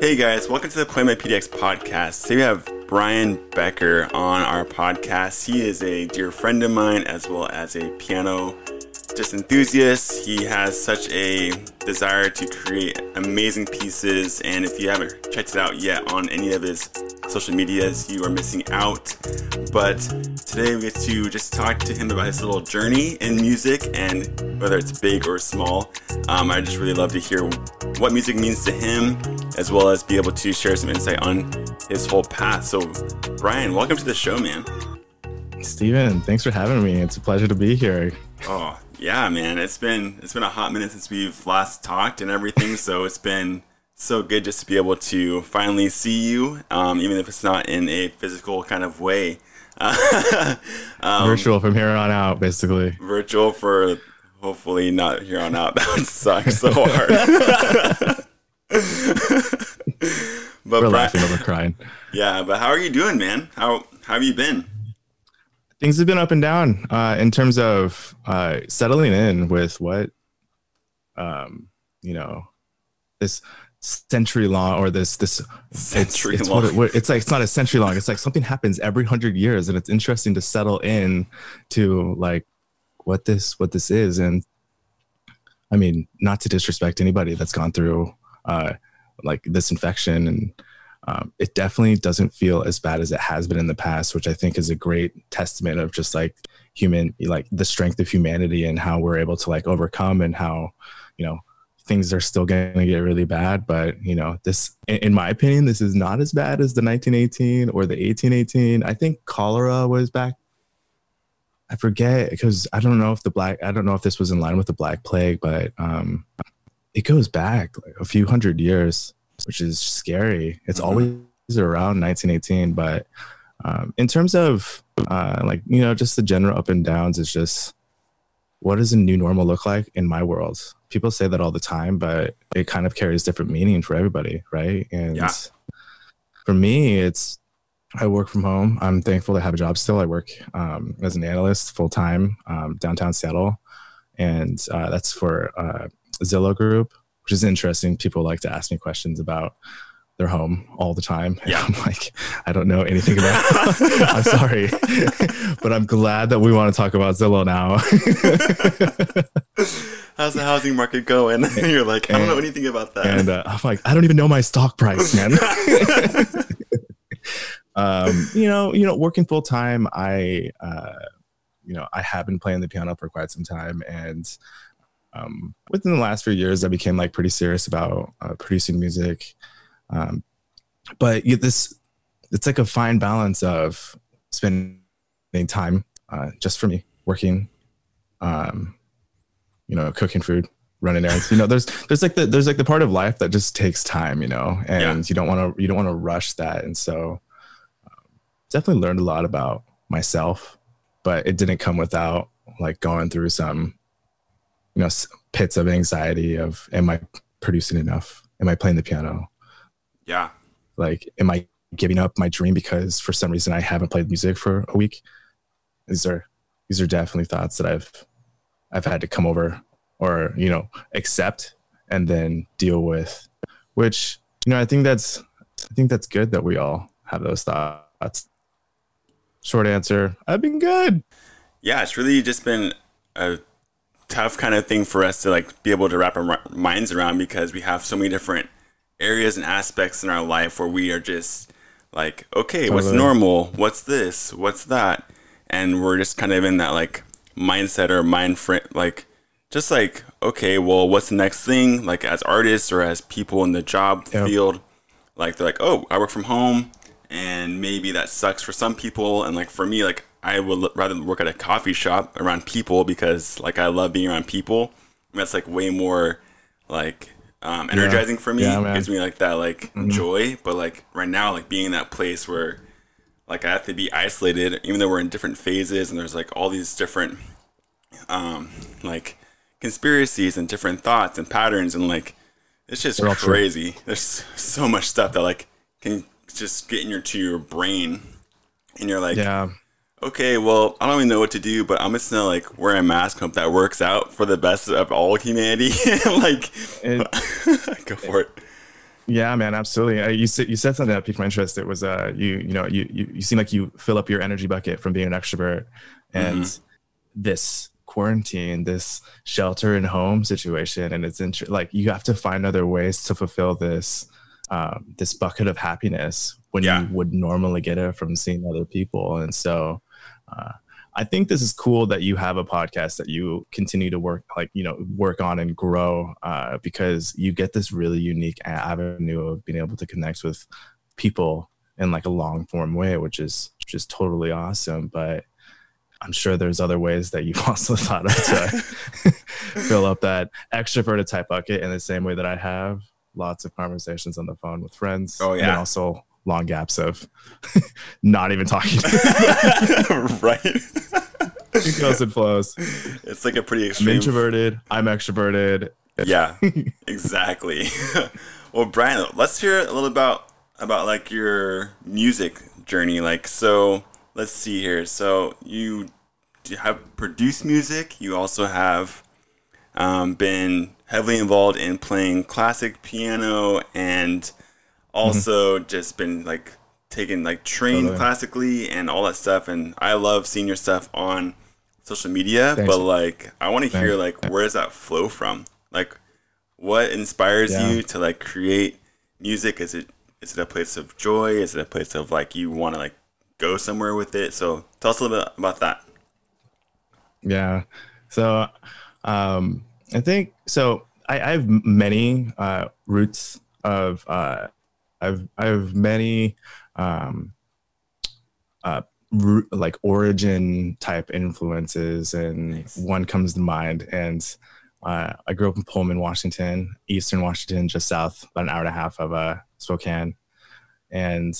Hey guys, welcome to the Poiema PDX podcast. Today we have Brian Becker on our podcast. He is a dear friend of mine as well as a piano just enthusiast. He has such a desire to create amazing pieces, and if you haven't checked it out yet on any of his social medias, you are missing out. But today we get to just talk to him about his little journey in music and whether it's big or small. Um, I just really love to hear what music means to him, as well as be able to share some insight on his whole path. So, Brian, welcome to the show, man. Steven, thanks for having me. It's a pleasure to be here. Oh, yeah, man. It's been it's been a hot minute since we've last talked and everything, so it's been so good just to be able to finally see you, um, even if it's not in a physical kind of way. um, virtual from here on out, basically. Virtual for hopefully not here on out. That would suck so hard. but We're laughing over crying. Yeah, but how are you doing, man? How how have you been? Things have been up and down uh, in terms of uh, settling in with what um, you know this century long or this this century it's, it's long. What it, it's like it's not a century long. It's like something happens every hundred years, and it's interesting to settle in to like what this what this is. And I mean, not to disrespect anybody that's gone through uh, like this infection and um, it definitely doesn't feel as bad as it has been in the past, which I think is a great testament of just like human, like the strength of humanity and how we're able to like overcome and how, you know, things are still going to get really bad. But, you know, this, in my opinion, this is not as bad as the 1918 or the 1818. I think cholera was back. I forget because I don't know if the black, I don't know if this was in line with the Black Plague, but um, it goes back like a few hundred years which is scary. It's mm-hmm. always around 1918, but um, in terms of uh, like you know just the general up and downs, it's just what does a new normal look like in my world? People say that all the time, but it kind of carries different meaning for everybody, right? And yeah. for me, it's I work from home. I'm thankful to have a job still. I work um, as an analyst full time um, downtown Seattle, and uh, that's for uh, Zillow Group which is interesting. People like to ask me questions about their home all the time. Yeah. I'm like, I don't know anything about I'm sorry. but I'm glad that we want to talk about Zillow now. How's the housing market going? You're like, I don't know anything about that. And uh, I'm like, I don't even know my stock price, man. um, you know, you know, working full time, I uh, you know, I have been playing the piano for quite some time and um, within the last few years, I became like pretty serious about uh, producing music. Um, but you, this, it's like a fine balance of spending time uh, just for me, working, um, you know, cooking food, running errands. You know, there's there's like the there's like the part of life that just takes time, you know, and yeah. you don't want to you don't want to rush that. And so, um, definitely learned a lot about myself, but it didn't come without like going through some you know pits of anxiety of am i producing enough? Am i playing the piano? Yeah. Like am i giving up my dream because for some reason i haven't played music for a week? These are these are definitely thoughts that i've i've had to come over or you know accept and then deal with which you know i think that's i think that's good that we all have those thoughts. Short answer i've been good. Yeah it's really just been a tough kind of thing for us to like be able to wrap our minds around because we have so many different areas and aspects in our life where we are just like, okay, totally. what's normal? What's this? What's that? And we're just kind of in that like mindset or mind frame, like just like, okay, well, what's the next thing? Like as artists or as people in the job yep. field, like they're like, oh, I work from home, and maybe that sucks for some people, and like for me, like I would rather work at a coffee shop around people because like I love being around people. that's like way more like um, energizing yeah. for me. Yeah, it gives me like that like mm-hmm. joy. But like right now, like being in that place where like I have to be isolated, even though we're in different phases and there's like all these different um like conspiracies and different thoughts and patterns and like it's just crazy. There's so much stuff that like can just get in your to your brain and you're like yeah okay, well, I don't even know what to do, but I'm just gonna like wear a mask, hope that works out for the best of all humanity. like, it, go for it. Yeah, man, absolutely. Uh, you said you said something that piqued my interest. It was uh, you you know you you, you seem like you fill up your energy bucket from being an extrovert, and mm-hmm. this quarantine, this shelter and home situation, and it's int- like you have to find other ways to fulfill this um, this bucket of happiness when yeah. you would normally get it from seeing other people, and so. Uh, I think this is cool that you have a podcast that you continue to work like you know work on and grow uh, because you get this really unique avenue of being able to connect with people in like a long form way, which is just totally awesome. But I'm sure there's other ways that you've also thought of to fill up that extroverted type bucket in the same way that I have lots of conversations on the phone with friends. Oh yeah. And also long gaps of not even talking. right. it goes and flows. It's like a pretty extreme. I'm introverted. I'm extroverted. Yeah, exactly. well, Brian, let's hear a little about about like your music journey. Like, so let's see here. So you have produced music. You also have um, been heavily involved in playing classic piano and also mm-hmm. just been like taking like trained totally. classically and all that stuff and i love seeing your stuff on social media Thanks. but like i want to hear like where does that flow from like what inspires yeah. you to like create music is it is it a place of joy is it a place of like you want to like go somewhere with it so tell us a little bit about that yeah so um i think so i, I have many uh roots of uh I've I have many um, uh, like origin type influences, and nice. one comes to mind. And uh, I grew up in Pullman, Washington, Eastern Washington, just south, about an hour and a half of uh, Spokane. And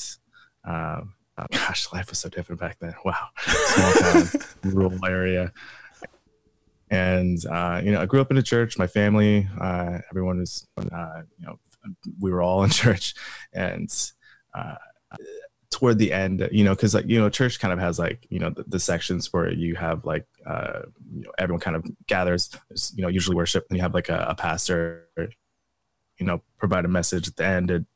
um, gosh, life was so different back then. Wow, small town, rural area. And uh, you know, I grew up in a church. My family, uh, everyone was, uh, you know, we were all in church and uh, toward the end you know because like you know church kind of has like you know the, the sections where you have like uh, you know everyone kind of gathers you know usually worship and you have like a, a pastor you know provide a message at the end and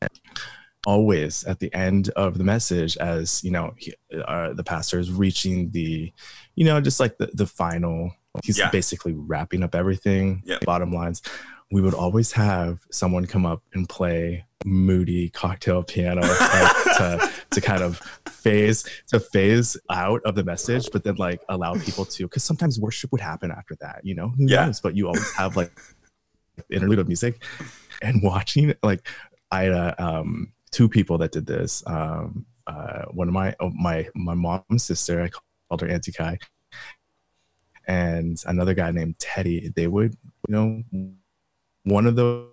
always at the end of the message as you know he, uh, the pastor is reaching the you know just like the, the final he's yeah. basically wrapping up everything yeah. bottom lines we would always have someone come up and play moody cocktail piano to, to kind of phase to phase out of the message but then like allow people to because sometimes worship would happen after that you know? Who yeah. knows? But you always have like interlude of music. And watching like i had uh, um two people that did this um uh one of my oh, my my mom's sister i called her auntie kai and another guy named teddy they would you know one of those,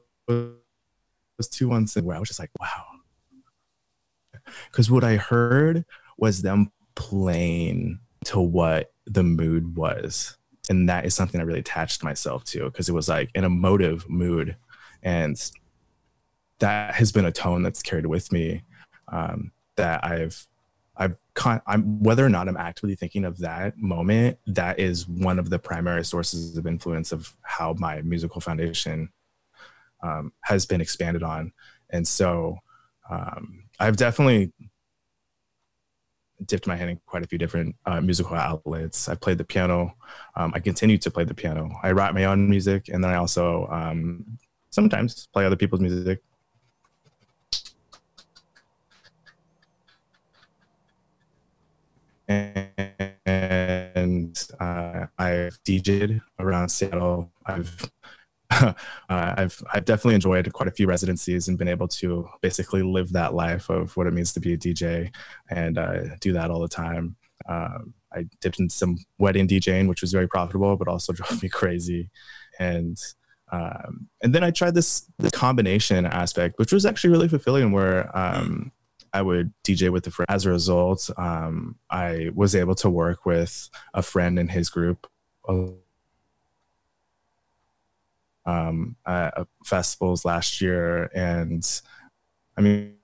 two ones where I was just like, wow. Because what I heard was them playing to what the mood was. And that is something I really attached myself to because it was like an emotive mood. And that has been a tone that's carried with me um, that I've I've con- I'm whether or not I'm actively thinking of that moment, that is one of the primary sources of influence of how my musical foundation um, has been expanded on. And so um, I've definitely dipped my hand in quite a few different uh, musical outlets. I played the piano. Um, I continue to play the piano. I write my own music, and then I also um, sometimes play other people's music. And uh, I've DJed around Seattle. I've uh, I've I've definitely enjoyed quite a few residencies and been able to basically live that life of what it means to be a DJ and uh, do that all the time. Um, I dipped in some wedding DJing, which was very profitable, but also drove me crazy. And um, and then I tried this this combination aspect, which was actually really fulfilling. Where um, I would DJ with a friend. As a result, um, I was able to work with a friend in his group um, at festivals last year, and I mean,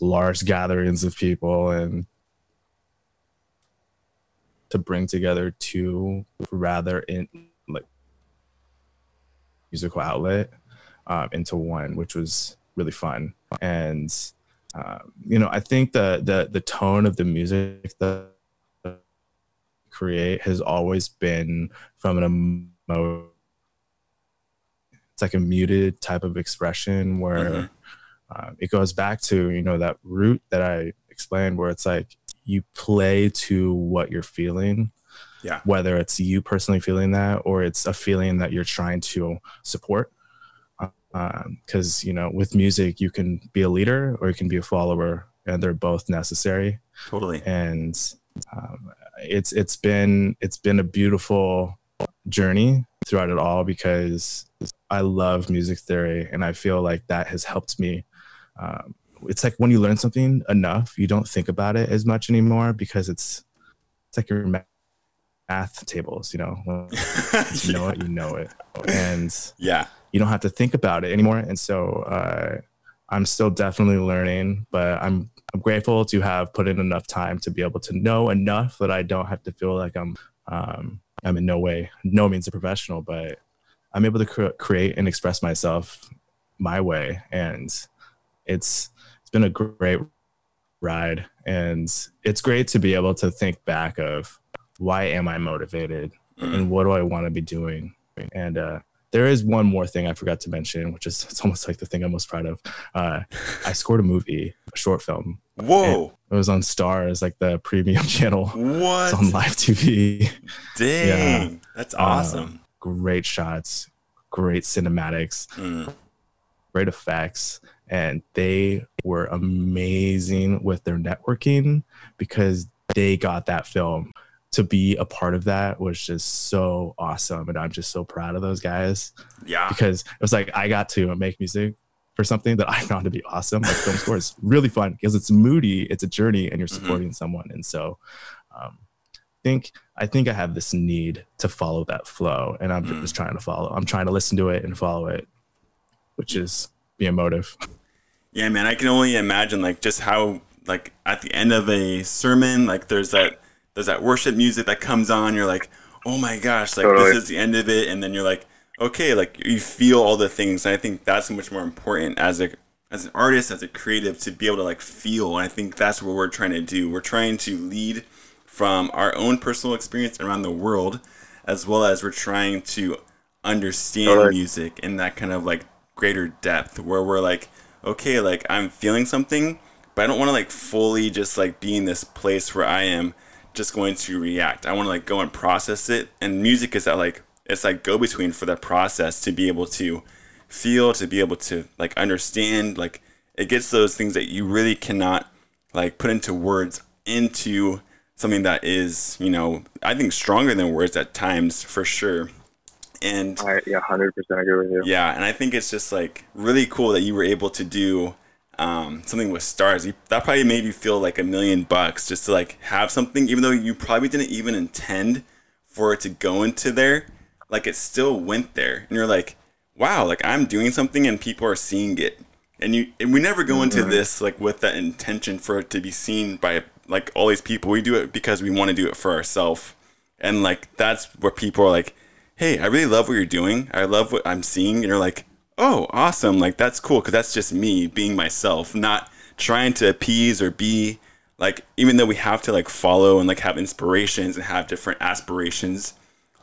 large gatherings of people, and to bring together two rather in like musical outlet um, into one, which was really fun. And um, you know, I think the the the tone of the music that create has always been from an emo. It's like a muted type of expression where Mhm. uh, it goes back to you know that root that I explained, where it's like you play to what you're feeling. Yeah. Whether it's you personally feeling that or it's a feeling that you're trying to support because you know with music you can be a leader or you can be a follower and they're both necessary Totally. and um, it's it's been it's been a beautiful journey throughout it all because I love music theory and I feel like that has helped me. Um, it's like when you learn something enough, you don't think about it as much anymore because it's it's like your ma- math tables, you know. You know it, you know it, and yeah. you don't have to think about it anymore. And so uh, I'm still definitely learning, but I'm I'm grateful to have put in enough time to be able to know enough that I don't have to feel like I'm um, I'm in no way, no means a professional, but I'm able to cre- create and express myself my way, and it's it's been a great ride, and it's great to be able to think back of why am I motivated Mm. and what do I want to be doing, and uh, there is one more thing I forgot to mention, which is it's almost like the thing I'm most proud of. Uh, I scored a movie, a short film. Whoa. It was on Starz, like the premium channel. What? It's on live TV. Dang. That's awesome. Great shots, great cinematics, Mm. great effects, and they were amazing with their networking because they got that film. To be a part of that was just so awesome, and I'm just so proud of those guys. Yeah. because it was like I got to make music for something that I found to be awesome. Like film score is really fun because it's moody, it's a journey, and you're Mhm. supporting someone. And so, um, I think I think I have this need to follow that flow, and I'm Mm. just trying to follow. I'm trying to listen to it and follow it, which is be emotive. Yeah, man, I can only imagine like just how like at the end of a sermon, like there's that there's that worship music that comes on. You're like, oh my gosh, like Totally. this is the end of it, and then you're like, okay, like you feel all the things, and I think that's much more important as a as an artist, as a creative, to be able to like feel. And I think that's what we're trying to do. We're trying to lead from our own personal experience around the world, as well as we're trying to understand Totally. music in that kind of like greater depth where we're like okay like i'm feeling something but i don't want to like fully just like be in this place where i am just going to react i want to like go and process it and music is that like it's like go between for that process to be able to feel to be able to like understand like it gets those things that you really cannot like put into words into something that is you know i think stronger than words at times for sure and I yeah, hundred percent agree with you. yeah, and I think it's just like really cool that you were able to do um, something with Starz. You, that probably made you feel like a million bucks just to like have something, even though you probably didn't even intend for it to go into there. Like it still went there, and you're like, wow, like I'm doing something and people are seeing it. And you, and we never go into mm-hmm. this like with that intention for it to be seen by like all these people. We do it because we want to do it for ourselves, and like that's where people are like hey, I really love what you're doing. I love what I'm seeing. And you're like, oh, awesome. Like, that's cool. Cause that's just me being myself, not trying to appease or be like, even though we have to like follow and like have inspirations and have different aspirations,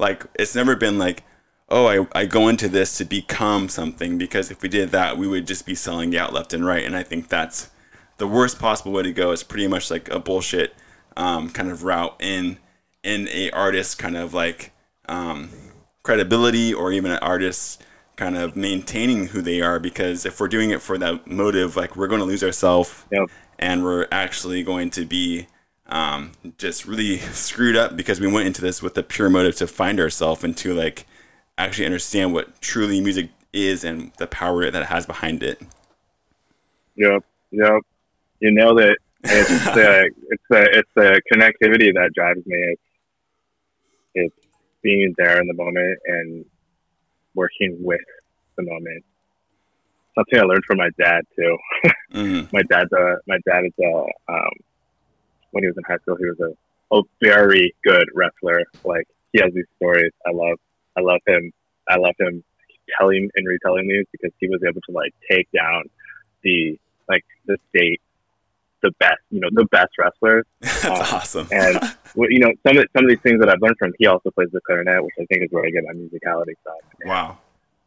like, it's never been like, oh, I, I go into this to become something. Because if we did that, we would just be selling out left and right. And I think that's the worst possible way to go. Is pretty much like a bullshit um, kind of route in in a artist kind of like um, credibility or even an artist kind of maintaining who they are because if we're doing it for that motive like we're going to lose ourselves Yep. and we're actually going to be um, just really screwed up because we went into this with the pure motive to find ourselves and to like actually understand what truly music is and the power that it has behind it Yep. Yep. You nailed it. It's the it's the it's the connectivity that drives me. It's it's being there in the moment and working with the moment. Something I learned from my dad too. mm, my dad's a my dad is a um, when he was in high school he was a, a very good wrestler. Like he has these stories. I love I love him. I love him telling and retelling these because he was able to like take down the like the state the best, you know, the best wrestlers. That's Um, awesome. And you know, some of some of these things that I've learned from, he also plays the clarinet, which I think is where I get my musicality from. wow.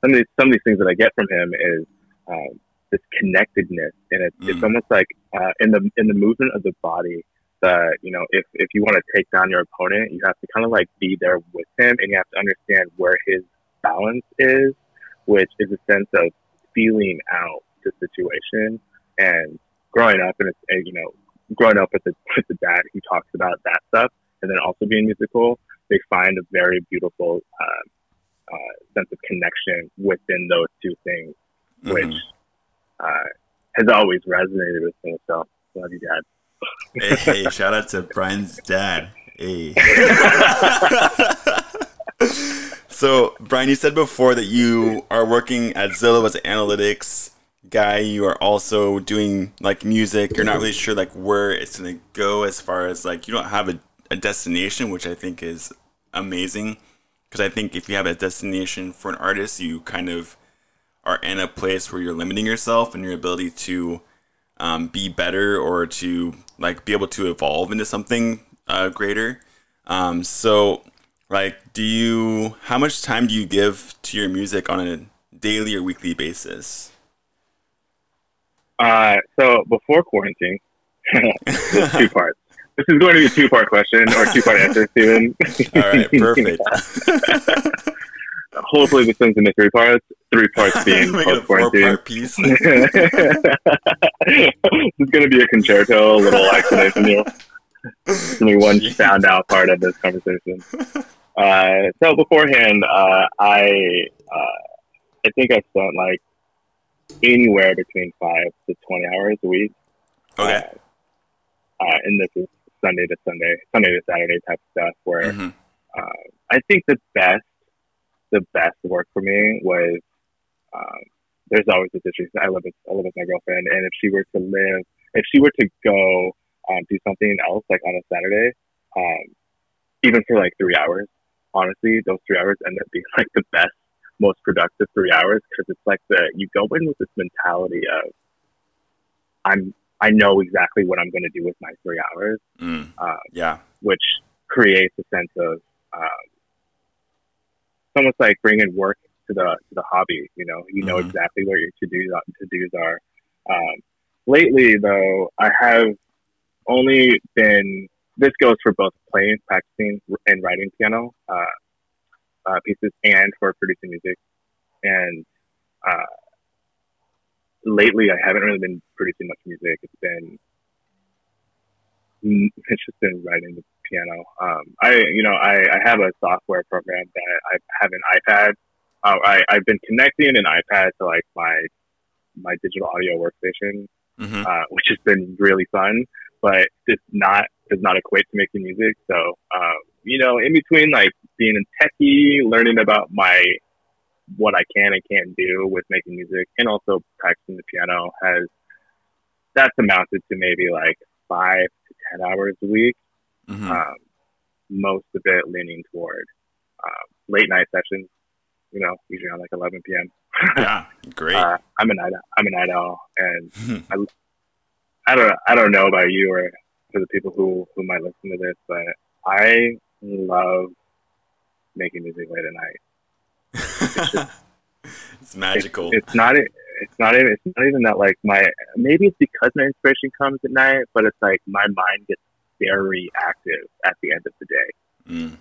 Some of these some of these things that I get from him is um, this connectedness, and it's it's Mm. almost like uh, in the in the movement of the body. That you know, if if you want to take down your opponent, you have to kind of like be there with him, and you have to understand where his balance is, which is a sense of feeling out the situation. And growing up and it's and, you know growing up with the with the dad who talks about that stuff and then also being musical they find a very beautiful uh, uh, sense of connection within those two things which Mhm. uh, has always resonated with me. So love you dad Hey, hey, shout out to Brian's dad. Hey. so, Brian, you said before that you are working at Zillow as an analytics guy. You are also doing like music. You're not really sure like where it's gonna go as far as like you don't have a, a destination, which I think is amazing. Because I think if you have a destination for an artist, you kind of are in a place where you're limiting yourself and your ability to um, be better or to like be able to evolve into something uh, greater. Um, so, like, do you? How much time do you give to your music on a daily or weekly basis? uh, so before quarantine two parts this is going to be a two part question or two part answer Steven. All right, perfect. hopefully this ends into three parts three parts being Make it a post quarantine piece. this is going to be a concerto, a little explanation here. It's going to be one Jeez. found out part of this conversation. Uh, so beforehand, uh, I uh, I think I spent like anywhere between five to twenty hours a week. Okay. Uh, uh, and this is Sunday to Sunday, Sunday to Saturday type stuff. Where hmm uh, I think the best, the best work for me was. Um, there's always this issue. I live with I live with my girlfriend, and if she were to live, if she were to go um, do something else like on a Saturday, um, even for like three hours, honestly, those three hours end up being like the best, most productive three hours because it's like the you go in with this mentality of I'm I know exactly what I'm going to do with my three hours, Mm. uh, Yeah. which creates a sense of um, almost like bringing work to the to the hobby. You know, you know Mhm. exactly what your to dos to dos are. Um, lately, though, I have only been. This goes for both playing, practicing, and writing piano uh, uh, pieces, and for producing music. And uh, lately, I haven't really been producing much music. It's been just been writing the piano. Um, I, you know, I, I have a software program that I have an iPad. Uh, I, I've been connecting an iPad to like my my digital audio workstation, hmm uh, which has been really fun. But it's not does not equate to making music. So, um, you know, in between like being a techie, learning about my what I can and can't do with making music, and also practicing the piano has that's amounted to maybe like five to ten hours a week hmm um, most of it leaning toward um, late night sessions. You know, usually around like 11 p.m. yeah. Great. Uh, I'm a night I'm a night owl, and I don't I don't know about you or for the people who who might listen to this, but I love making music late at night. it's magical. It's not it. It's not even. It's not even that. Like my maybe it's because my inspiration comes at night, but it's like my mind gets very active at the end of the day. Mm.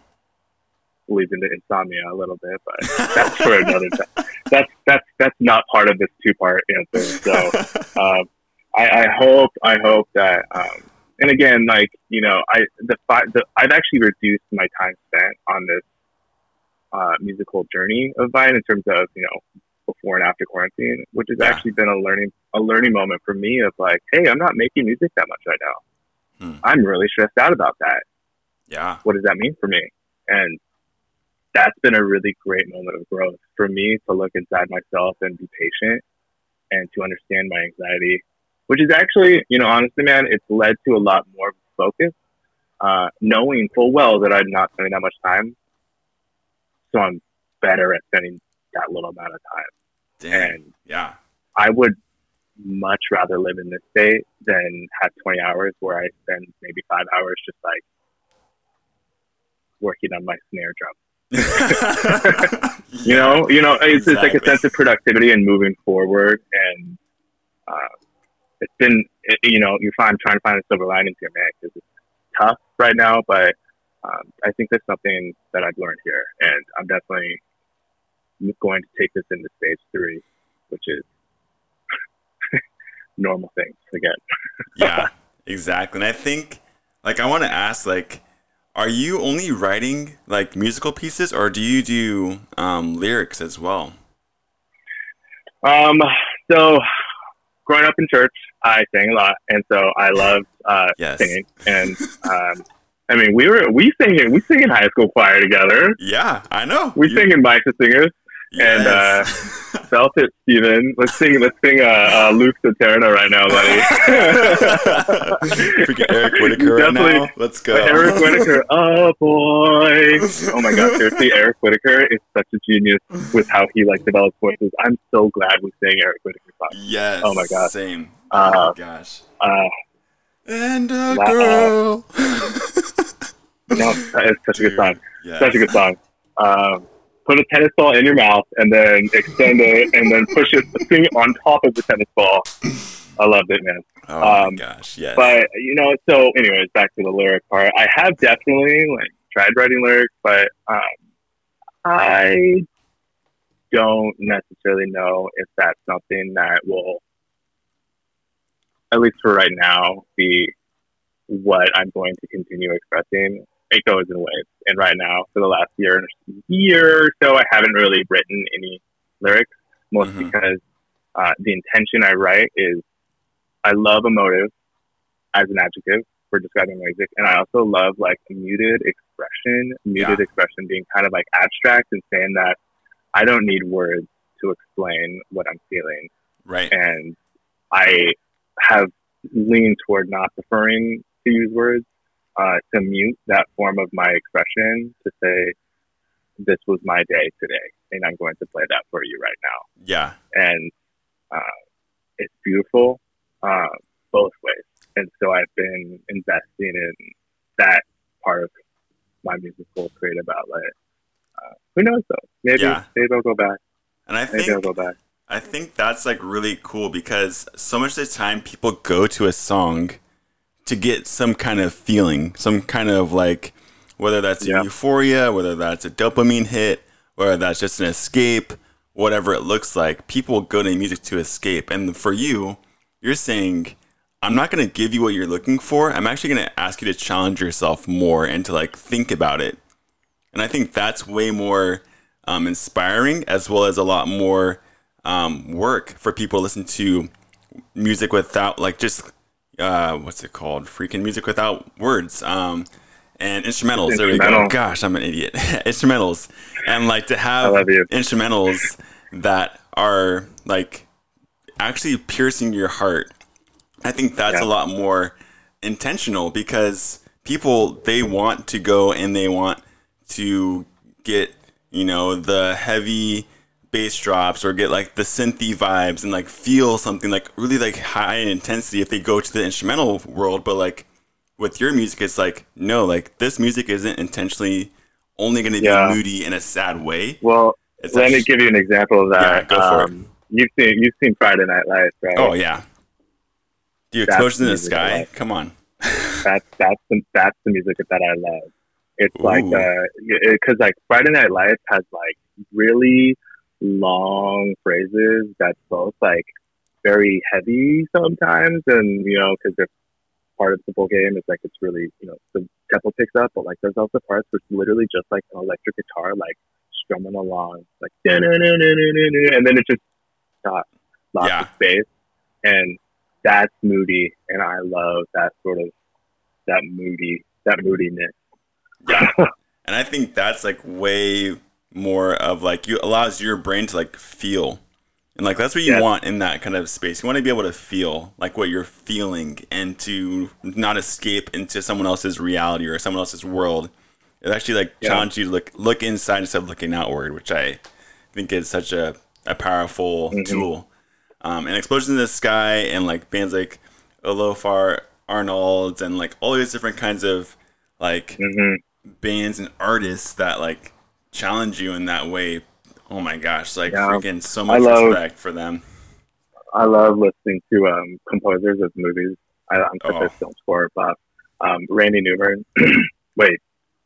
leads into insomnia a little bit, but that's for another time. That's that's that's not part of this two part answer. So um, I, I hope I hope that um, and again like you know I the, the I've actually reduced my time spent on this uh, musical journey of mine in terms of you know before and after quarantine, which has Yeah. actually been a learning a learning moment for me of like, hey, I'm not making music that much right now. Hmm. I'm really stressed out about that yeah. what does that mean for me? And that's been a really great moment of growth for me to look inside myself and be patient and to understand my anxiety, which is actually, you know, honestly, man, it's led to a lot more focus, uh, knowing full well that I'm not spending that much time. So I'm better at spending that little amount of time. Damn. And yeah. I would much rather live in this state than have 20 hours where I spend maybe five hours just like working on my snare drum. you know, you know, it's, it's like a sense of productivity and moving forward. And uh, it's been, it, you know, you find trying to find a silver lining here, man, because it's tough right now. But um, I think there's something that I've learned here, and I'm definitely going to take this into stage three, which is normal things again. yeah, exactly. And I think, like, I want to ask, like, are you only writing like musical pieces, or do you do um, lyrics as well? Um, so growing up in church, I sang a lot, and so I loved uh, Yes. singing. And um, I mean, we were we singing we sing in high school choir together. Yeah, I know. We You- sing in Bikes of And, uh, Felt it, Steven. Let's sing. Let's sing uh, uh, Lux Aeterna right now, buddy. Freaking Eric Whitacre right now. Let's go. Eric Whitacre, oh boy! Oh my God, seriously, Eric Whitacre is such a genius with how he like develops voices. I'm so glad we sang Eric Whitacre song. Yes. Oh my God. Same. Uh, oh my gosh. Uh, And a la- uh, girl. no, it's such a good song. Yes. Such a good song. Um, put a tennis ball in your mouth and then extend it and then push it, on top of the tennis ball. I loved it, man. Oh my um, gosh. Yes. But you know, so anyways, back to the lyric part. I have definitely like tried writing lyrics, but um, I don't necessarily know if that's something that will, at least for right now, be what I'm going to continue expressing. It goes in waves, and right now, for the last year year or so, I haven't really written any lyrics, mostly Mhm. because uh, the intention I write is I love emotive as an adjective for describing music, and I also love like muted expression. Muted Yeah. expression being kind of like abstract and saying that I don't need words to explain what I'm feeling, right. and I have leaned toward not preferring to use words uh, to mute that form of my expression to say this was my day today, and I'm going to play that for you right now Yeah. and uh, it's beautiful uh, both ways. And so I've been investing in that part of my musical creative outlet. Uh, who knows though? Maybe Yeah. maybe I'll go back. And I Maybe I'll think go back. I think that's like really cool because so much of the time people go to a song to get some kind of feeling, some kind of like whether that's Yeah. euphoria, whether that's a dopamine hit, whether that's just an escape, whatever it looks like. People go to music to escape. And for you, you're saying, I'm not going to give you what you're looking for. I'm actually going to ask you to challenge yourself more and to like think about it. And I think that's way more um, inspiring as well as a lot more um, work for people to listen to music without like just uh, what's it called? Freaking music without words. Um, and instrumentals. There we go. Instrumental. Gosh, I'm an idiot. instrumentals. And like to have instrumentals that are like actually piercing your heart. I think that's Yeah. a lot more intentional because people they want to go and they want to get you know the heavy bass drops or get like the synthy vibes and like feel something like really like high in intensity if they go to the instrumental world but like with your music it's like no like this music isn't intentionally only going to be Yeah. moody in a sad way Well, it's let like me give you an example of that. Yeah, go for it. um, You've seen you've seen Friday Night Lights, right? oh yeah dude That's explosions in the sky come on that's that's the that's the music that I love. It's like Ooh. uh, because like Friday Night Lights has like really long phrases that's both like very heavy sometimes, and you know because they're part of the full game. It's like it's really you know the tempo picks up, but like there's also parts where it's literally just like an electric guitar like strumming along, like and then it just stops, lots Yeah. of space, and that's moody, and I love that sort of that moody that moodiness. Yeah. and I think that's like way more of like you allows your brain to like feel. And like that's what you Yes. want in that kind of space. You want to be able to feel like what you're feeling and to not escape into someone else's reality or someone else's world. It actually like Yeah. challenge you to look look inside instead of looking outward, which I think is such a, a powerful Mhm. tool. Um, and Explosions in the Sky and like bands like Olafur Arnalds and like all these different kinds of like hmm bands and artists that like challenge you in that way. Oh my gosh, like Yeah. freaking so much love- respect for them. I love listening to um, composers of movies. I, I'm such Oh. a film score buff. Um, Randy Newman. Wait,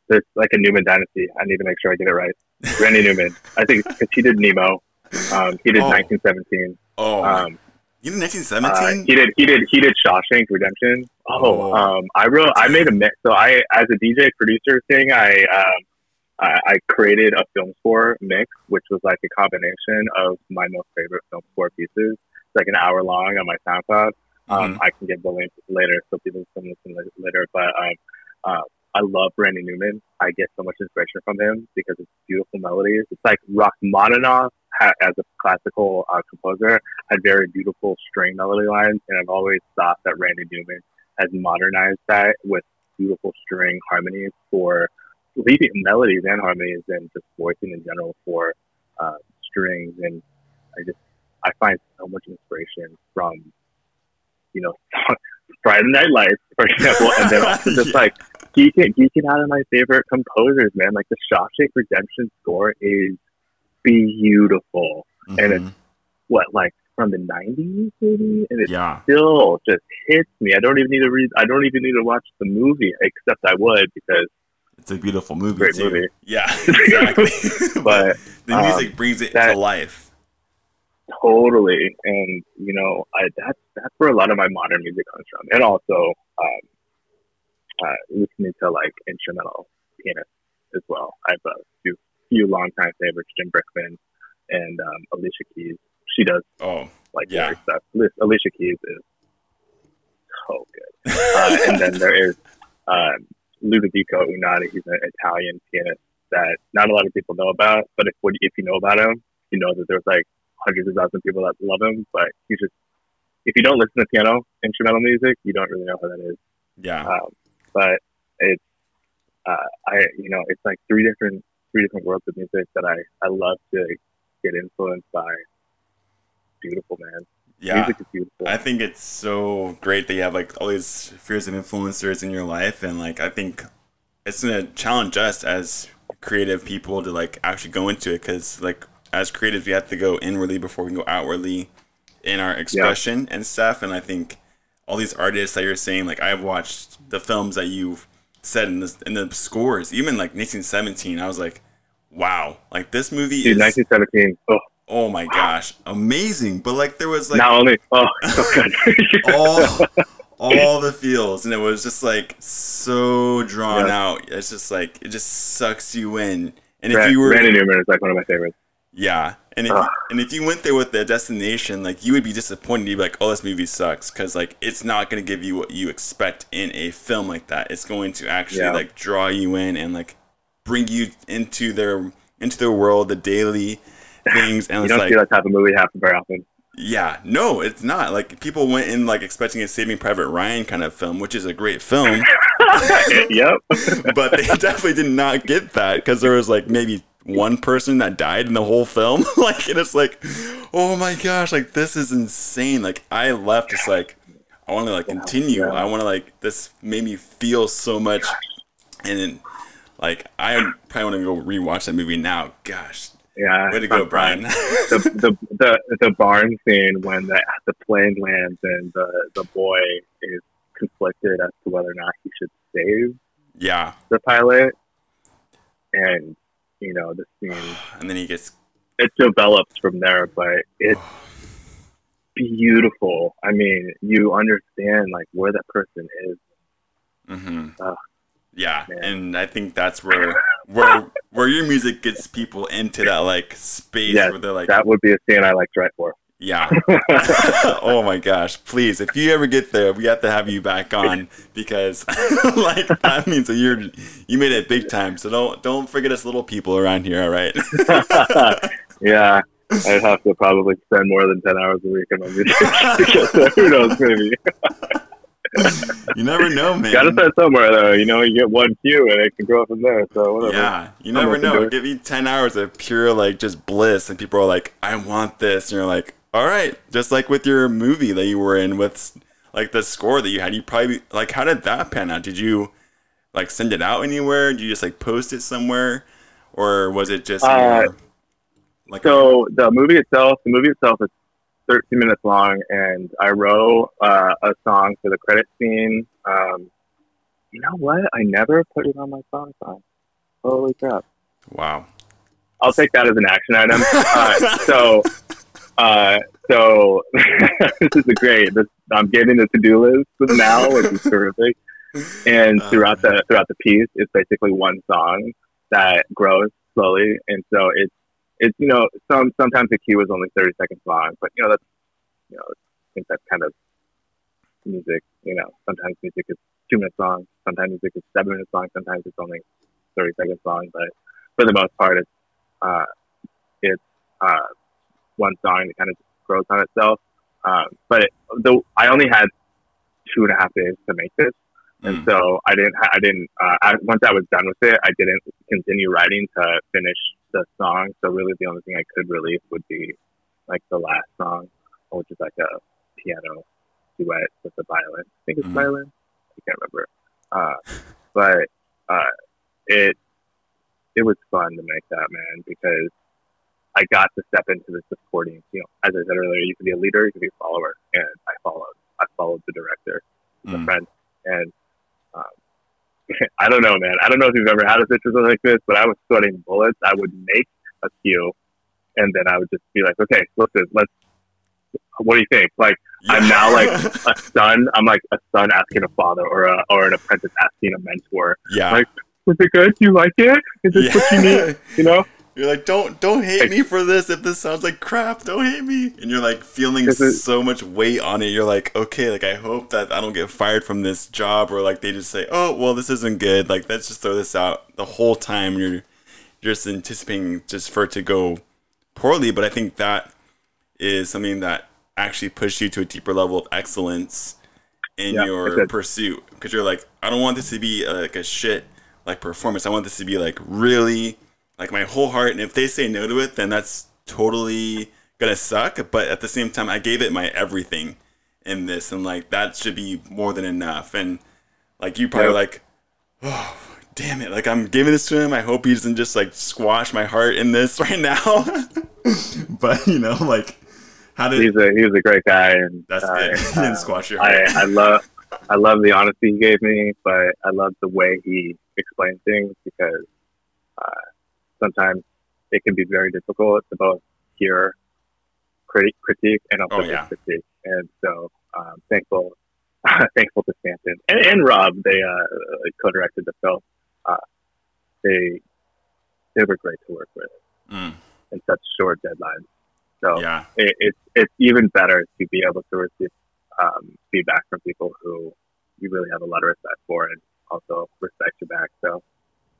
there's like a Newman dynasty. I need to make sure I get it right. Randy Newman. I think because he did Nemo. Um, he did Oh. 1917. Oh, Um, you did uh, 1917? he did. He did. He did Shawshank Redemption. Oh, Oh. um, I wrote. I made a mix. So I, as a DJ producer thing, I um, I, I created a film score mix, which was like a combination of my most favorite film score pieces. It's like an hour long on my SoundCloud. Um, Mhm. I can give the link later so people can listen later. But um, uh, I love Randy Newman. I get so much inspiration from him because it's beautiful melodies. It's like Rachmaninoff ha- as a classical uh, composer had very beautiful string melody lines, and I've always thought that Randy Newman has modernized that with beautiful string harmonies for leading melodies and harmonies, and just voicing in general for uh, strings. And I just I find so much inspiration from you know Friday Night Lights, for example, and then also just Yeah. like geeking geeking out of my favorite composers, man. Like the Shawshank Redemption score is beautiful and it's- Mhm. what like from the nineties maybe, and it yeah. still just hits me. I don't even need to read. I don't even need to watch the movie, except I would because It's a beautiful movie Great too. movie. Yeah, exactly. But, the music um, brings it that- to life. totally, and you know, I that's that's where a lot of my modern music comes from, and also um, uh, listening to like instrumental pianists as well. I have a few few longtime favorites, Jim Brickman and um, Alicia Keys. She does Oh, like Yeah. stuff. Alicia Keys is so good. uh, and then there is um, Ludovico Einaudi. He's an Italian pianist that not a lot of people know about. But if if you know about him, you know that there's like hundreds of thousands of people that love him. But he's just if you don't listen to piano instrumental music, you don't really know who that is. yeah. Um, but it's uh, I you know it's like three different three different worlds of music that I I love to get influenced by. Beautiful man. Yeah. Music is beautiful. I think it's so great that you have like all these fears of influencers in your life, and like I think it's gonna challenge us as creative people to like actually go into it because like as creatives we have to go inwardly before we can go outwardly in our expression and stuff. And I think all these artists that you're saying, like I've watched the films that you've said in the in the scores, even like 1917. I was like, wow, like this movie Dude, is 1917. Oh, oh my gosh, amazing. But like there was like not only oh so good. all all the feels and it was just like so drawn Yeah. out it's just like it just sucks you in and if you were Randy Newman is like one of my favorites. yeah and if, Ugh. and if you went there with the destination like you would be disappointed you'd be like oh this movie sucks because like it's not going to give you what you expect in a film like that it's going to actually Yeah. like draw you in and like bring you into their into their world the daily things and You don't like see that type of movie happen very often. yeah, no, it's not. Like people went in like expecting a Saving Private Ryan kind of film, which is a great film, yep. but they definitely did not get that because there was like maybe one person that died in the whole film. like, and it's like, oh my gosh, like this is insane. Like I left just like I want to like continue. I want to like this made me feel so much, and then like I probably want to go rewatch that movie now. Gosh, Yeah. way to go, Brian. the, the the the barn scene when the the plane lands and the the boy is conflicted as to whether or not he should save yeah, the pilot, and you know the scene and then he gets it develops from there, but it's beautiful. I mean, you understand like where that person is. hmm Oh, yeah, man. and I think that's where where where your music gets people into that like space Yes, where they're like, That would be a scene I like to write for. yeah. oh my gosh! Please, if you ever get there, we have to have you back on because like that means that you're you made it big time. So don't don't forget us little people around here. All right. yeah, I'd have to probably spend more than ten hours a week on my music. Who knows? Maybe. You never know, man. Got to start somewhere, though. You know, you get one cue and it can grow from there. So whatever. Yeah, you never know. Give me ten hours of pure like just bliss, and people are like, "I want this," and you're like, "All right." Just like with your movie that you were in, with like the score that you had, you probably like, how did that pan out? Did you like send it out anywhere? Did you just like post it somewhere, or was it just uh, more, like so? A- the movie itself, the movie itself is 13 minutes long, and I wrote uh, a song for the credit scene. Um, you know what? I never put it on my song song. Holy crap! Wow. I'll take that as an action item. uh, so, uh, so this is a great. This, I'm getting the to-do list now, which is terrific. And uh. throughout the throughout the piece, it's basically one song that grows slowly, and so it's it's you know some sometimes the cue is only 30 seconds long, but you know that's you know I think that's kind of music. You know, sometimes music is two minutes long, sometimes music is seven minutes long, sometimes it's only 30 seconds long. But for the most part, it's uh, it's uh, one song that kind of grows on itself. Um, but it, the I only had two and a half days to make this, and mm. so I didn't I didn't uh, I, once I was done with it, I didn't continue writing to finish the song. So really, the only thing I could release would be like the last song, which is like a piano duet with the violin. I think it's mm-hmm. violin. I can't remember. Uh, but uh, it it was fun to make that man because I got to step into the supporting. You know, as I said earlier, you can be a leader, you can be a follower, and I followed. I followed the director, the mm. friend, and um, I don't know, man. I don't know if you've ever had a situation like this, but I was sweating bullets. I would make a cue, and then I would just be like, okay, listen, let's. What do you think? Like, yeah. I'm now like a son. I'm like a son asking a father, or a or an apprentice asking a mentor. Yeah. Like, was it good? Do you like it? Is this yeah. what you need? You know. You're like, don't don't hate me for this. If this sounds like crap, don't hate me. And you're like feeling so much weight on it. You're like, okay, like I hope that I don't get fired from this job, or like they just say, oh, well, this isn't good. Like let's just throw this out. The whole time you're just anticipating just for it to go poorly. But I think that is something that actually pushed you to a deeper level of excellence in yeah, your pursuit because you're like, I don't want this to be a, like a shit like performance. I want this to be like really like my whole heart. And if they say no to it, then that's totally gonna suck. But at the same time, I gave it my everything in this, and like that should be more than enough. And like you probably like, oh damn it! Like I'm giving this to him. I hope he doesn't just like squash my heart in this right now. but you know, like how did he's a he was a great guy, and that's uh, good. he didn't squash your heart. I, I love. I love the honesty he gave me, but I love the way he explained things because uh, sometimes it can be very difficult to both hear crit- critique and also oh, yeah. critique. And so, um, thankful, thankful to Stanton and, and Rob. They uh, co-directed the film. Uh, they they were great to work with mm. in such short deadlines. So yeah. it, it's it's even better to be able to receive um, feedback from people who you really have a lot of respect for and also respect you back. So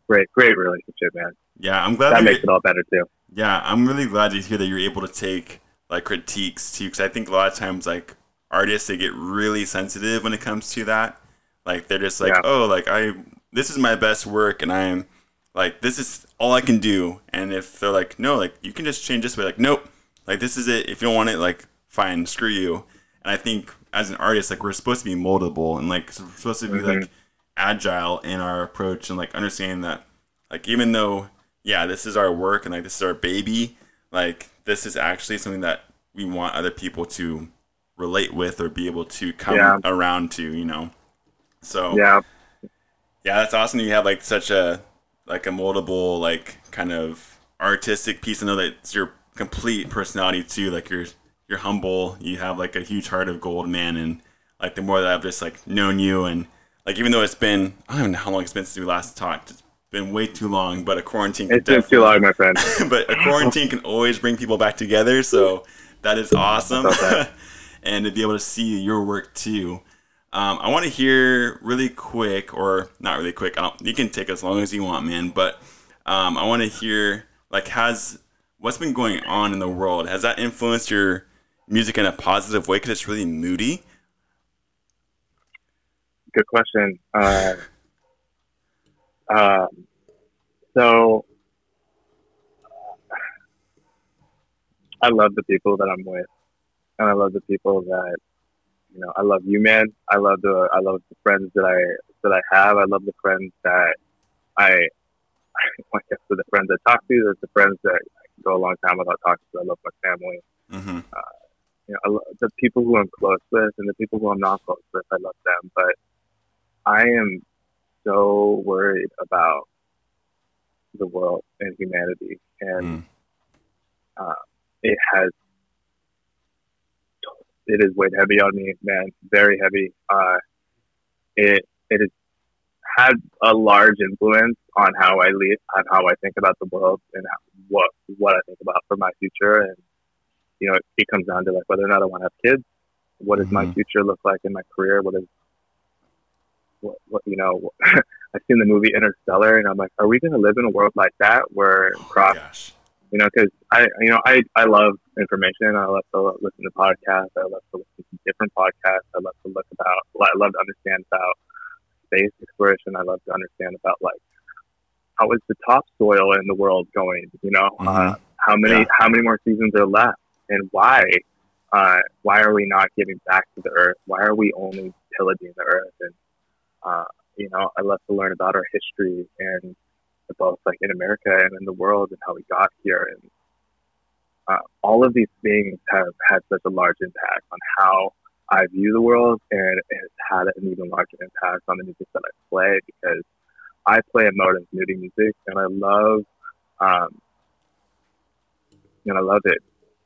great, great relationship, man. Yeah, I'm glad that, that makes it all better too. Yeah, I'm really glad to hear that you're able to take like critiques too, because I think a lot of times like artists they get really sensitive when it comes to that. Like they're just like, yeah. oh, like I this is my best work, and I'm like this is all I can do. And if they're like, no, like you can just change this way, like nope, like this is it. If you don't want it, like fine, screw you. And I think as an artist, like we're supposed to be moldable and like supposed to be mm-hmm. like agile in our approach and like understanding that like even though yeah, this is our work and like this is our baby. Like this is actually something that we want other people to relate with or be able to come yeah. around to, you know. So yeah, yeah, that's awesome. You have like such a like a moldable like kind of artistic piece. I know that it's your complete personality too. Like you're you're humble. You have like a huge heart of gold, man. And like the more that I've just like known you and like even though it's been I don't even know how long it's been since we last talked. It's been way too long, but a quarantine. It's been too long, my friend. but a quarantine can always bring people back together, so that is awesome. and to be able to see your work too. Um, I want to hear really quick, or not really quick. you can take as long as you want, man. But um, I want to hear like has what's been going on in the world. Has that influenced your music in a positive way? Because it's really moody. good question. Uh, um, so I love the people that I'm with, and I love the people that you know. I love you, man. I love the I love the friends that I that I have. I love the friends that I. I guess the friends I talk to. There's the friends that I can go a long time without talking to. I love my family. Mm-hmm. Uh, you know, I lo- the people who I'm close with and the people who I'm not close with. I love them, but I am so worried about the world and humanity, and Mm. uh, it has it is weighed heavy on me, man, very heavy. Uh, it it has had a large influence on how I lead, on how I think about the world, and how, what what I think about for my future. And you know, it, it comes down to like whether or not I want to have kids. What does my Mhm. future look like in my career? What is what, what you know? I've seen the movie Interstellar, and I'm like, are we going to live in a world like that where Oh, gosh. you know, because I, you know, I, I love information. I love to listen to podcasts. I love to listen to different podcasts. I love to look about, I love to understand about space exploration. I love to understand about like how is the topsoil in the world going? You know, uh, Mhm. how many Yeah. how many more seasons are left, and why? Uh, why are we not giving back to the earth? Why are we only pillaging the earth? And uh, you know, I love to learn about our history and both like in America and in the world and how we got here. And uh, all of these things have had such a large impact on how I view the world, and it has had an even larger impact on the music that I play because I play a of moody music, and I love, um, and I love it.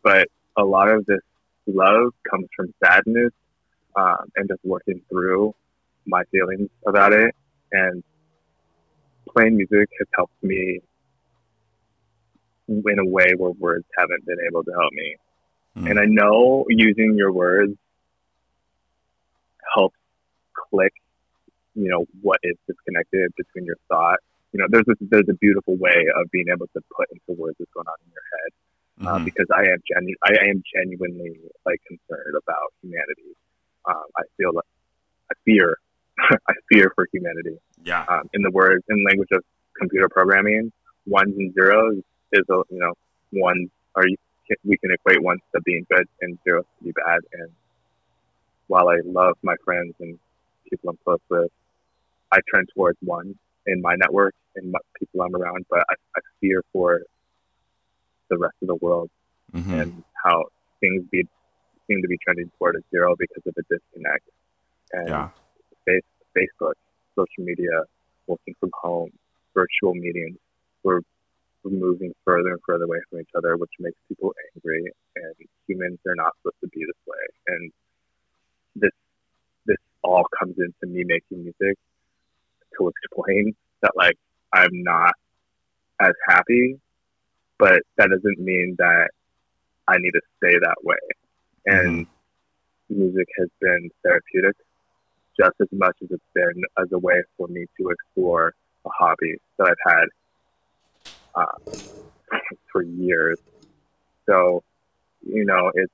But a lot of this love comes from sadness um, and just working through my feelings about it. And playing music has helped me in a way where words haven't been able to help me. Mm. And I know using your words helps click, you know, what is disconnected between your thought. You know, there's a, there's a beautiful way of being able to put into words what's going on in your head uh, Mhm. because I am genu- I am genuinely like concerned about humanity. Um, I feel like I fear I fear for humanity. Yeah. Um, in the words in language of computer programming, ones and zeros is a you know ones are you, we can equate ones to being good and zeros to be bad. And while I love my friends and people I'm close with, I trend towards one in my network and my, people I'm around. But I, I fear for the rest of the world Mhm. and how things be, seem to be trending toward a zero because of the disconnect. And Yeah. Face, Facebook, social media, working from home, virtual meetings, we're, we're moving further and further away from each other, which makes people angry. And humans are not supposed to be this way. And this this all comes into me making music to explain that like I'm not as happy, but that doesn't mean that I need to stay that way. And mm-hmm. music has been therapeutic just as much as it's been as a way for me to explore a hobby that I've had uh, for years. So, you know, it's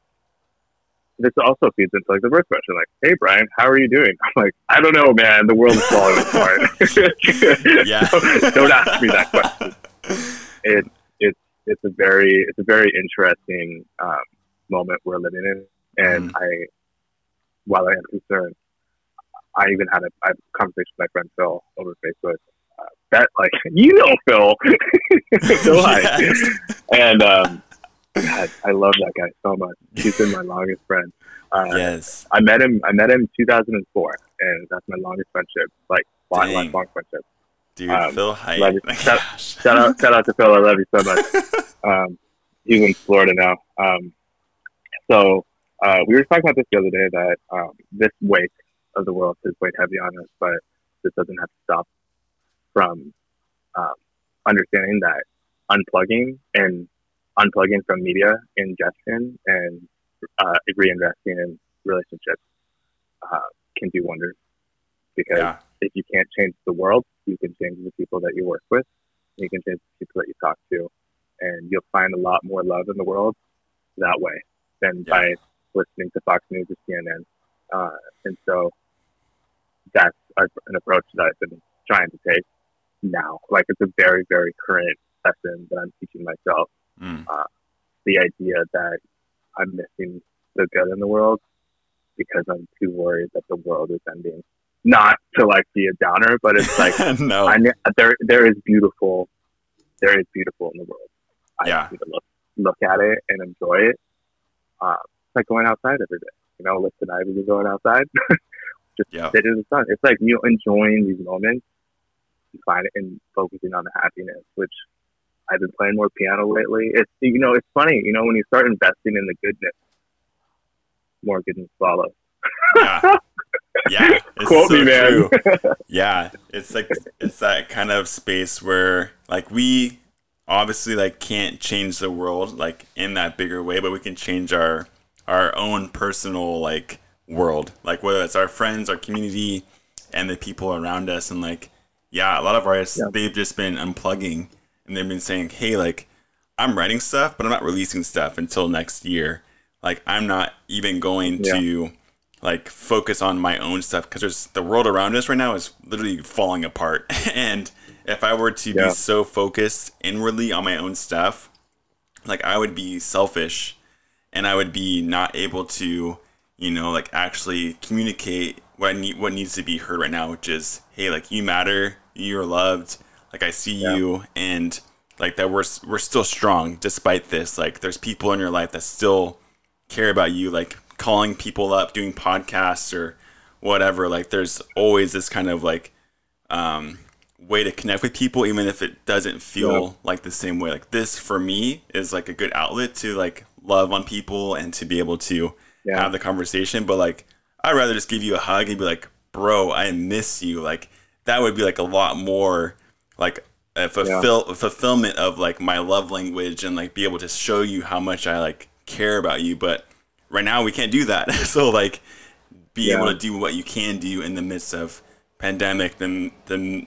this also feeds into like the first question, like, "Hey, Brian, how are you doing?" I'm like, "I don't know, man. The world is falling apart." Yeah. don't, don't ask me that question. It, it's it's a very it's a very interesting um, moment we're living in, and I, while I am concerned, I even had a, I had a conversation with my friend Phil over Facebook. Uh, that like you know Phil, Phil Yes. and um, God, I love that guy so much. He's been my longest friend. Uh, yes. I met him. I met him in 2004, and that's my longest friendship, like long, Dang. lifelong friendship. Dude, um, Phil Height. love you. Shout-. Shout out, shout out to Phil. I love you so much. Um, he's in Florida now. Um, so uh, we were talking about this the other day that um, this weight of the world is weighed heavy on us, but this doesn't have to stop from um, understanding that unplugging and unplugging from media ingestion and uh, reinvesting in relationships uh, can do wonders. Because Yeah. if you can't change the world, you can change the people that you work with. You can change the people that you talk to, and you'll find a lot more love in the world that way than Yeah. by listening to Fox News or CNN. Uh, and so that's an approach that I've been trying to take now. Like it's a very, very current lesson that I'm teaching myself. Mm. Uh, the idea that I'm missing the good in the world because I'm too worried that the world is ending. Not to like be a downer, but it's like no, I, there there is beautiful, there is beautiful in the world. I yeah. need to look look at it and enjoy it. Uh, it's like going outside every day. You know, listen, I was going outside. Just yeah. sit in the sun. It's like you know, enjoying these moments and find it and focusing on the happiness, which I've been playing more piano lately. It's you know, it's funny, you know, when you start investing in the goodness, more goodness follows. yeah. Yeah. Quote so me, man. yeah. It's like it's that kind of space where like we obviously like can't change the world like in that bigger way, but we can change our our own personal like world. Like whether it's our friends, our community, and the people around us and like yeah, a lot of artists yeah. they've just been unplugging and they've been saying, Hey, like I'm writing stuff, but I'm not releasing stuff until next year. Like I'm not even going yeah. to like focus on my own stuff because there's the world around us right now is literally falling apart. and if I were to yeah. be so focused inwardly on my own stuff, like I would be selfish and I would be not able to, you know, like actually communicate what I need what needs to be heard right now, which is, hey, like you matter, you're loved, like I see yeah. you and like that we're we're still strong despite this. Like there's people in your life that still care about you, like calling people up, doing podcasts or whatever. Like there's always this kind of like um, way to connect with people, even if it doesn't feel yeah. like the same way. Like this for me is like a good outlet to like love on people and to be able to yeah. have the conversation. But like I'd rather just give you a hug and be like, bro, I miss you. Like that would be like a lot more like a fulfill yeah. fulfillment of like my love language and like be able to show you how much I like care about you. But right now we can't do that. so like be yeah. able to do what you can do in the midst of pandemic, the the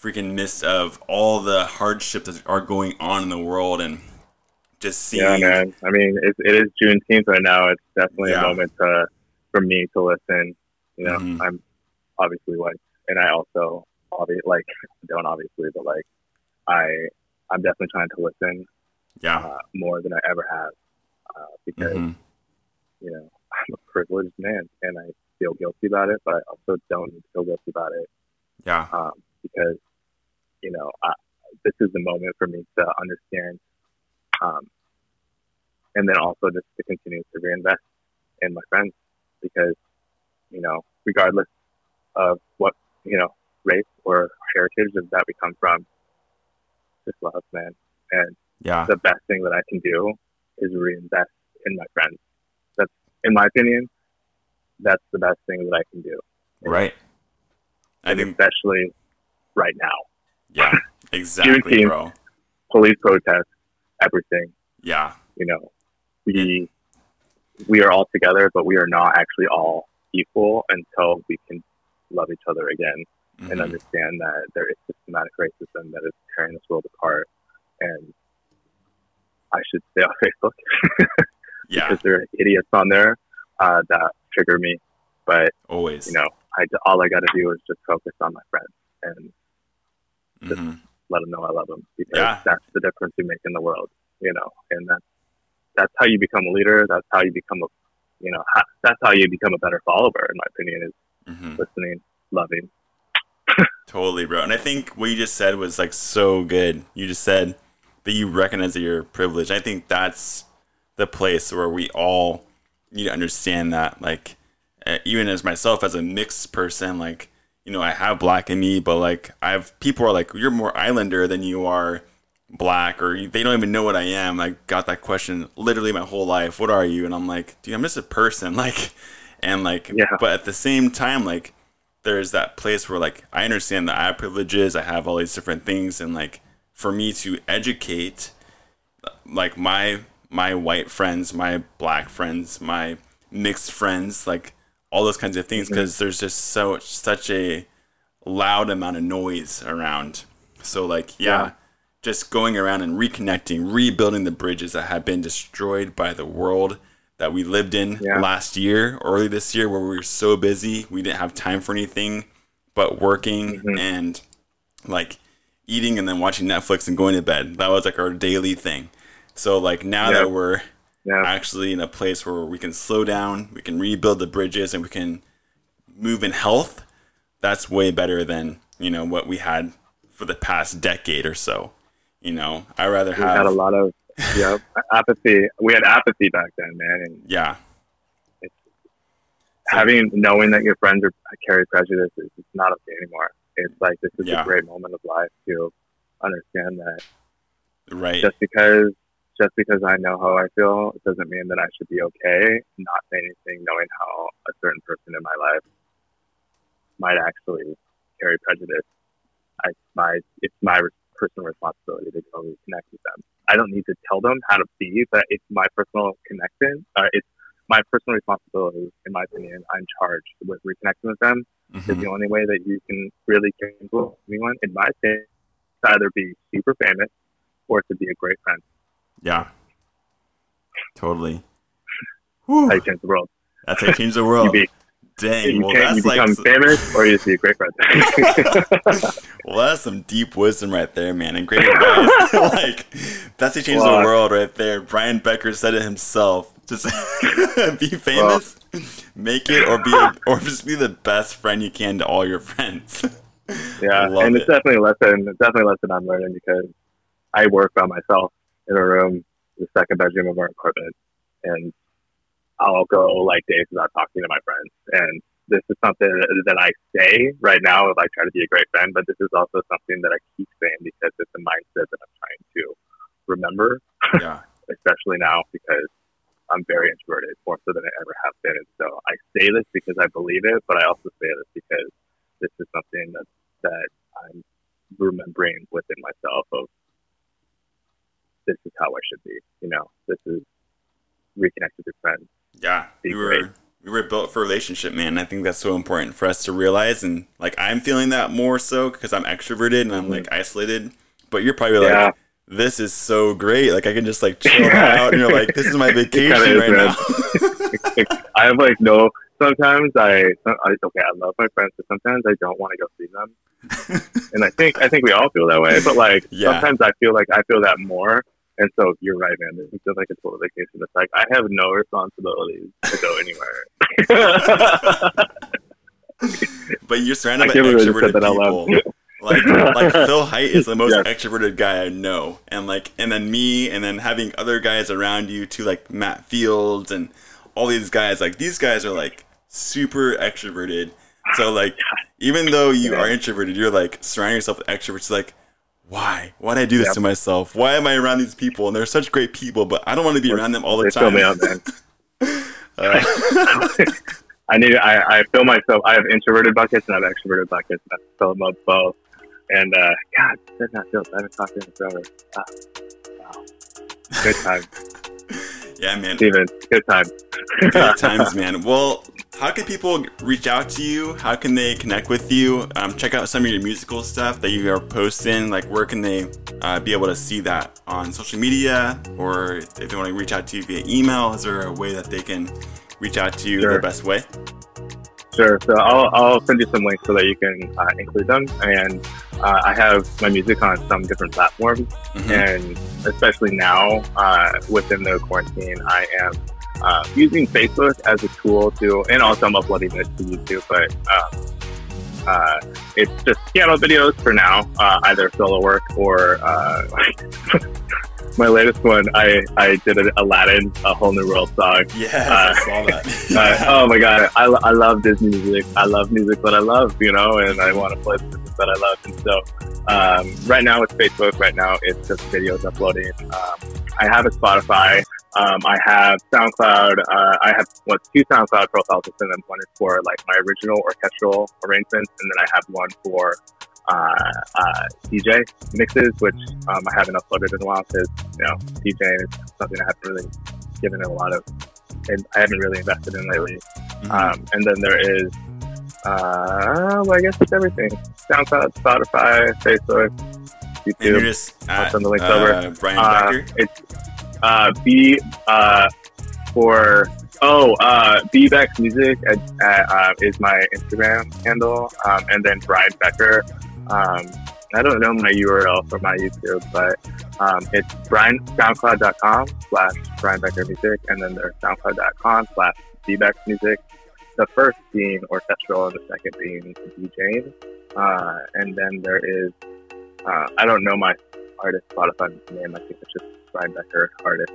freaking midst of all the hardships that are going on in the world and just seeing. Yeah, man. I mean, it, it is Juneteenth right now. It's definitely yeah. a moment to, for me to listen. You know, mm-hmm. I'm obviously white, and I also obviously like don't obviously, but like I I'm definitely trying to listen. Yeah. Uh, more than I ever have, uh, because mm-hmm. you know I'm a privileged man, and I feel guilty about it, but I also don't feel guilty about it. Yeah. Um, because you know I, this is the moment for me to understand um, and then also just to continue to reinvest in my friends because, you know, regardless of what, you know, race or heritage that we come from, just love, man. And yeah. the best thing that I can do is reinvest in my friends. That's, in my opinion, that's the best thing that I can do. Right. I think especially right now. Yeah, exactly, bro. Police protests everything. Yeah. You know, we we are all together, but we are not actually all equal until we can love each other again mm-hmm. and understand that there is systematic racism that is tearing this world apart. And I should stay off Facebook yeah. because there are idiots on there uh, that trigger me. But always, you know, I all I got to do is just focus on my friends and just mm-hmm let them know I love them because yeah. that's the difference you make in the world, you know, and that's, that's how you become a leader. That's how you become a, you know, that's how you become a better follower, in my opinion, is mm-hmm. listening, loving. totally, bro. And I think what you just said was like so good. You just said that you recognize that you're privileged. I think that's the place where we all need to understand that, like, even as myself as a mixed person, like, you know, I have black in me, but like I have people are like, you're more islander than you are black, or they don't even know what I am. I got that question literally my whole life. What are you? And I'm like, dude, I'm just a person. Like, and like, yeah. but at the same time, like, there's that place where like I understand that I have privileges, I have all these different things, and like for me to educate, like my my white friends, my black friends, my mixed friends, like all those kinds of things because mm-hmm. there's just so such a loud amount of noise around. So like yeah, yeah, just going around and reconnecting, rebuilding the bridges that have been destroyed by the world, that we lived in Yeah. last year, early this year, where we were so busy we didn't have time for anything but working Mhm. and like eating and then watching Netflix and going to bed. That was like our daily thing. So like now Yeah. that we're Yeah. actually in a place where we can slow down, we can rebuild the bridges, and we can move in health, that's way better than you know what we had for the past decade or so. You know, I rather We had a lot of yeah apathy. We had apathy back then, man, and yeah, having knowing that your friends are carry prejudice is it's not okay anymore. It's like this is Yeah. a great moment of life to understand that right, just because just because I know how I feel it doesn't mean that I should be okay not saying anything, knowing how a certain person in my life might actually carry prejudice. I my it's my personal responsibility to go reconnect with them. I don't need to tell them how to be, but it's my personal connection. Uh, it's my personal responsibility, in my opinion. I'm charged with reconnecting with them. It's Mhm. the only way that you can really influence anyone, in my opinion, to either be super famous or to be a great friend. Yeah, totally. How you change the world. That's how you change the world. be, Dang, you, well that's like become famous or you be a great friend. well that's some deep wisdom right there, man, and great advice. like that's how you change the world right there. Brian Becker said it himself. Just be famous, make it, or be a, or just be the best friend you can to all your friends. yeah, and it. it's definitely a lesson. It's definitely a lesson I'm learning because I work by myself in a room, the second bedroom of our apartment, and I'll go like days without talking to my friends. And this is something that I say right now if I try to be a great friend, but this is also something that I keep saying because it's a mindset that I'm trying to remember yeah, especially now because I'm very introverted, more so than I ever have been. And so I say this because I believe it, but I also say this because this is something that that I'm remembering within myself of this is how I should be. You know, this is reconnect with your friends. yeah. Be We great. were we were built for relationship, man. I think that's so important for us to realize, and like I'm feeling that more so because I'm extroverted and I'm Mhm. like isolated. But you're probably Yeah. like, this is so great. Like I can just like chill out, and you're like, this is my vacation right now. I have like no. Sometimes I, I okay, I love my friends, but sometimes I don't want to go see them. and I think I think we all feel that way. But like Yeah. sometimes I feel like I feel that more. And so you're right, man. This feels like a total vacation. It's like I have no responsibilities to go anywhere. but you're surrounded by can't believe I just said extroverted people. Like like Phil Height is the most Yes. extroverted guy I know, and like and then me, and then having other guys around you too, like Matt Fields and all these guys. Like these guys are like super extroverted. So like even though you Yeah. are introverted, you're like surrounding yourself with extroverts. Like why? Why did I do this Yep. to myself? Why am I around these people? And they're such great people, but I don't want to be around them all the they fill time. me out, man. Uh, I need. I, I fill myself. I have introverted buckets and I have extroverted buckets. And I fill them up both. And uh, God, does not feel. I haven't talked to him forever. Ah, wow. Good time, yeah, man. Steven. Good time. Good times, man. Well, how can people reach out to you? How can they connect with you? Um, check out some of your musical stuff that you are posting. Like, where can they uh, be able to see that on social media? Or if they want to reach out to you via email, is there a way that they can reach out to you the best way? Sure. So I'll, I'll send you some links so that you can uh, include them. And uh, I have my music on some different platforms. Mhm. And especially now, uh, within the quarantine, I am uh, using Facebook as a tool to, and also I'm uploading it to YouTube. But um, uh, it's just piano videos for now, uh, either solo work or uh, my latest one. I, I did an Aladdin, a whole new world song. Yes, Uh, I saw that. Uh, oh my god, I, I love Disney music. I love music that I love, you know, and I want to play the music that I love. And so, um, right now it's Facebook. Right now it's just videos uploading. Um, I have a Spotify. Um, I have SoundCloud. Uh, I have what two SoundCloud profiles, and then one is for like my original orchestral arrangements, and then I have one for DJ mixes, which um, I haven't uploaded in a while because you know DJ is something I haven't really given it a lot of, and I haven't really invested in lately. Mhm. Um, and then there is, uh, well, I guess it's everything: SoundCloud, Spotify, Facebook, YouTube. just I'll send the links uh, over. Brian Uh, Becker. it's uh, B uh, for oh, uh, Music at, at, uh, is my Instagram handle, um, and then Brian Becker. Um, I don't know my URL for my YouTube, but um, it's Brian SoundCloud.com slash Brian Becker Music, and then there's SoundCloud.com slash Bbecks Music. The first being orchestral, and the second being DJing. Uh, and then there is uh, I don't know my artist Spotify name. I think it's just Brian Becker artist.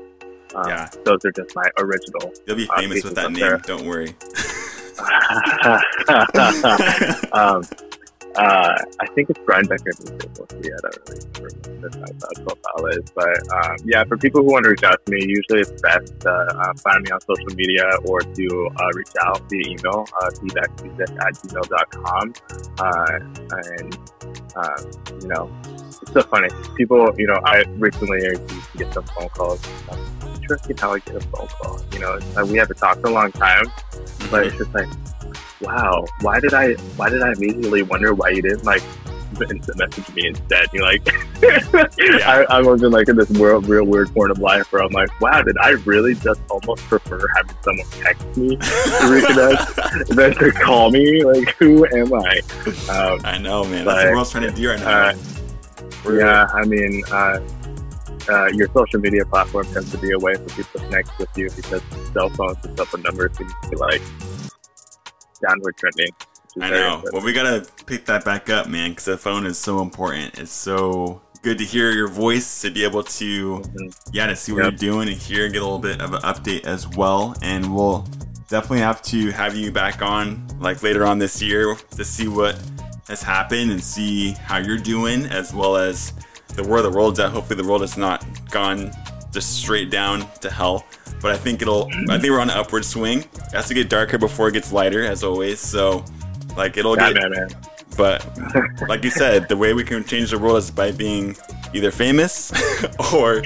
Um, Yeah. Those are just my original. You'll be uh, famous with that name. there. Don't worry. um, uh, I think it's Brian Becker Music. We'll see. I don't really remember what my uh, profile is, but um, yeah, for people who want to reach out to me, usually it's best to uh, find me on social media or to uh, reach out via email, uh, bbecksmusic at gmail.com. Uh, and, uh, you know, it's so funny. People, you know, I recently used to get some phone calls. I'm interested how I get a phone call. You know, we haven't talked for a long time, but it's just like, wow, why did I, why did I immediately wonder why you didn't like instant message me instead? You're like, I, I was in like in this world, real weird point of life where I'm like, wow, did I really just almost prefer having someone text me to reconnect than to call me? Like, who am I? Um, I know, man. That's Like, what we're trying to do right now. uh, yeah, I mean, uh, uh, your social media platform tends to be a way for people to connect with you because cell phones and cell phone numbers seem to be like downward trending. I know. Well, we gotta pick that back up, man, because the phone is so important. It's so good to hear your voice, to be able to, Mhm. yeah, to see what Yep. you're doing and hear, and get a little bit of an update as well. And we'll definitely have to have you back on, like later on this year, to see what has happened and see how you're doing, as well as the where the world's at. Hopefully, the world has not gone just straight down to hell. But I think it'll. I think we're on an upward swing. It has to get darker before it gets lighter, as always. So, like, it'll get man, man. but like you said, the way we can change the world is by being either famous or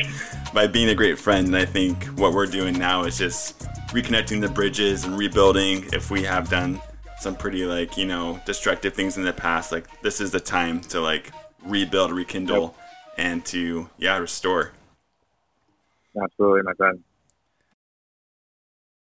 by being a great friend. And I think what we're doing now is just reconnecting the bridges and rebuilding. If we have done some pretty like you know destructive things in the past, like this is the time to like rebuild, rekindle, and to yeah restore. Absolutely, my friend.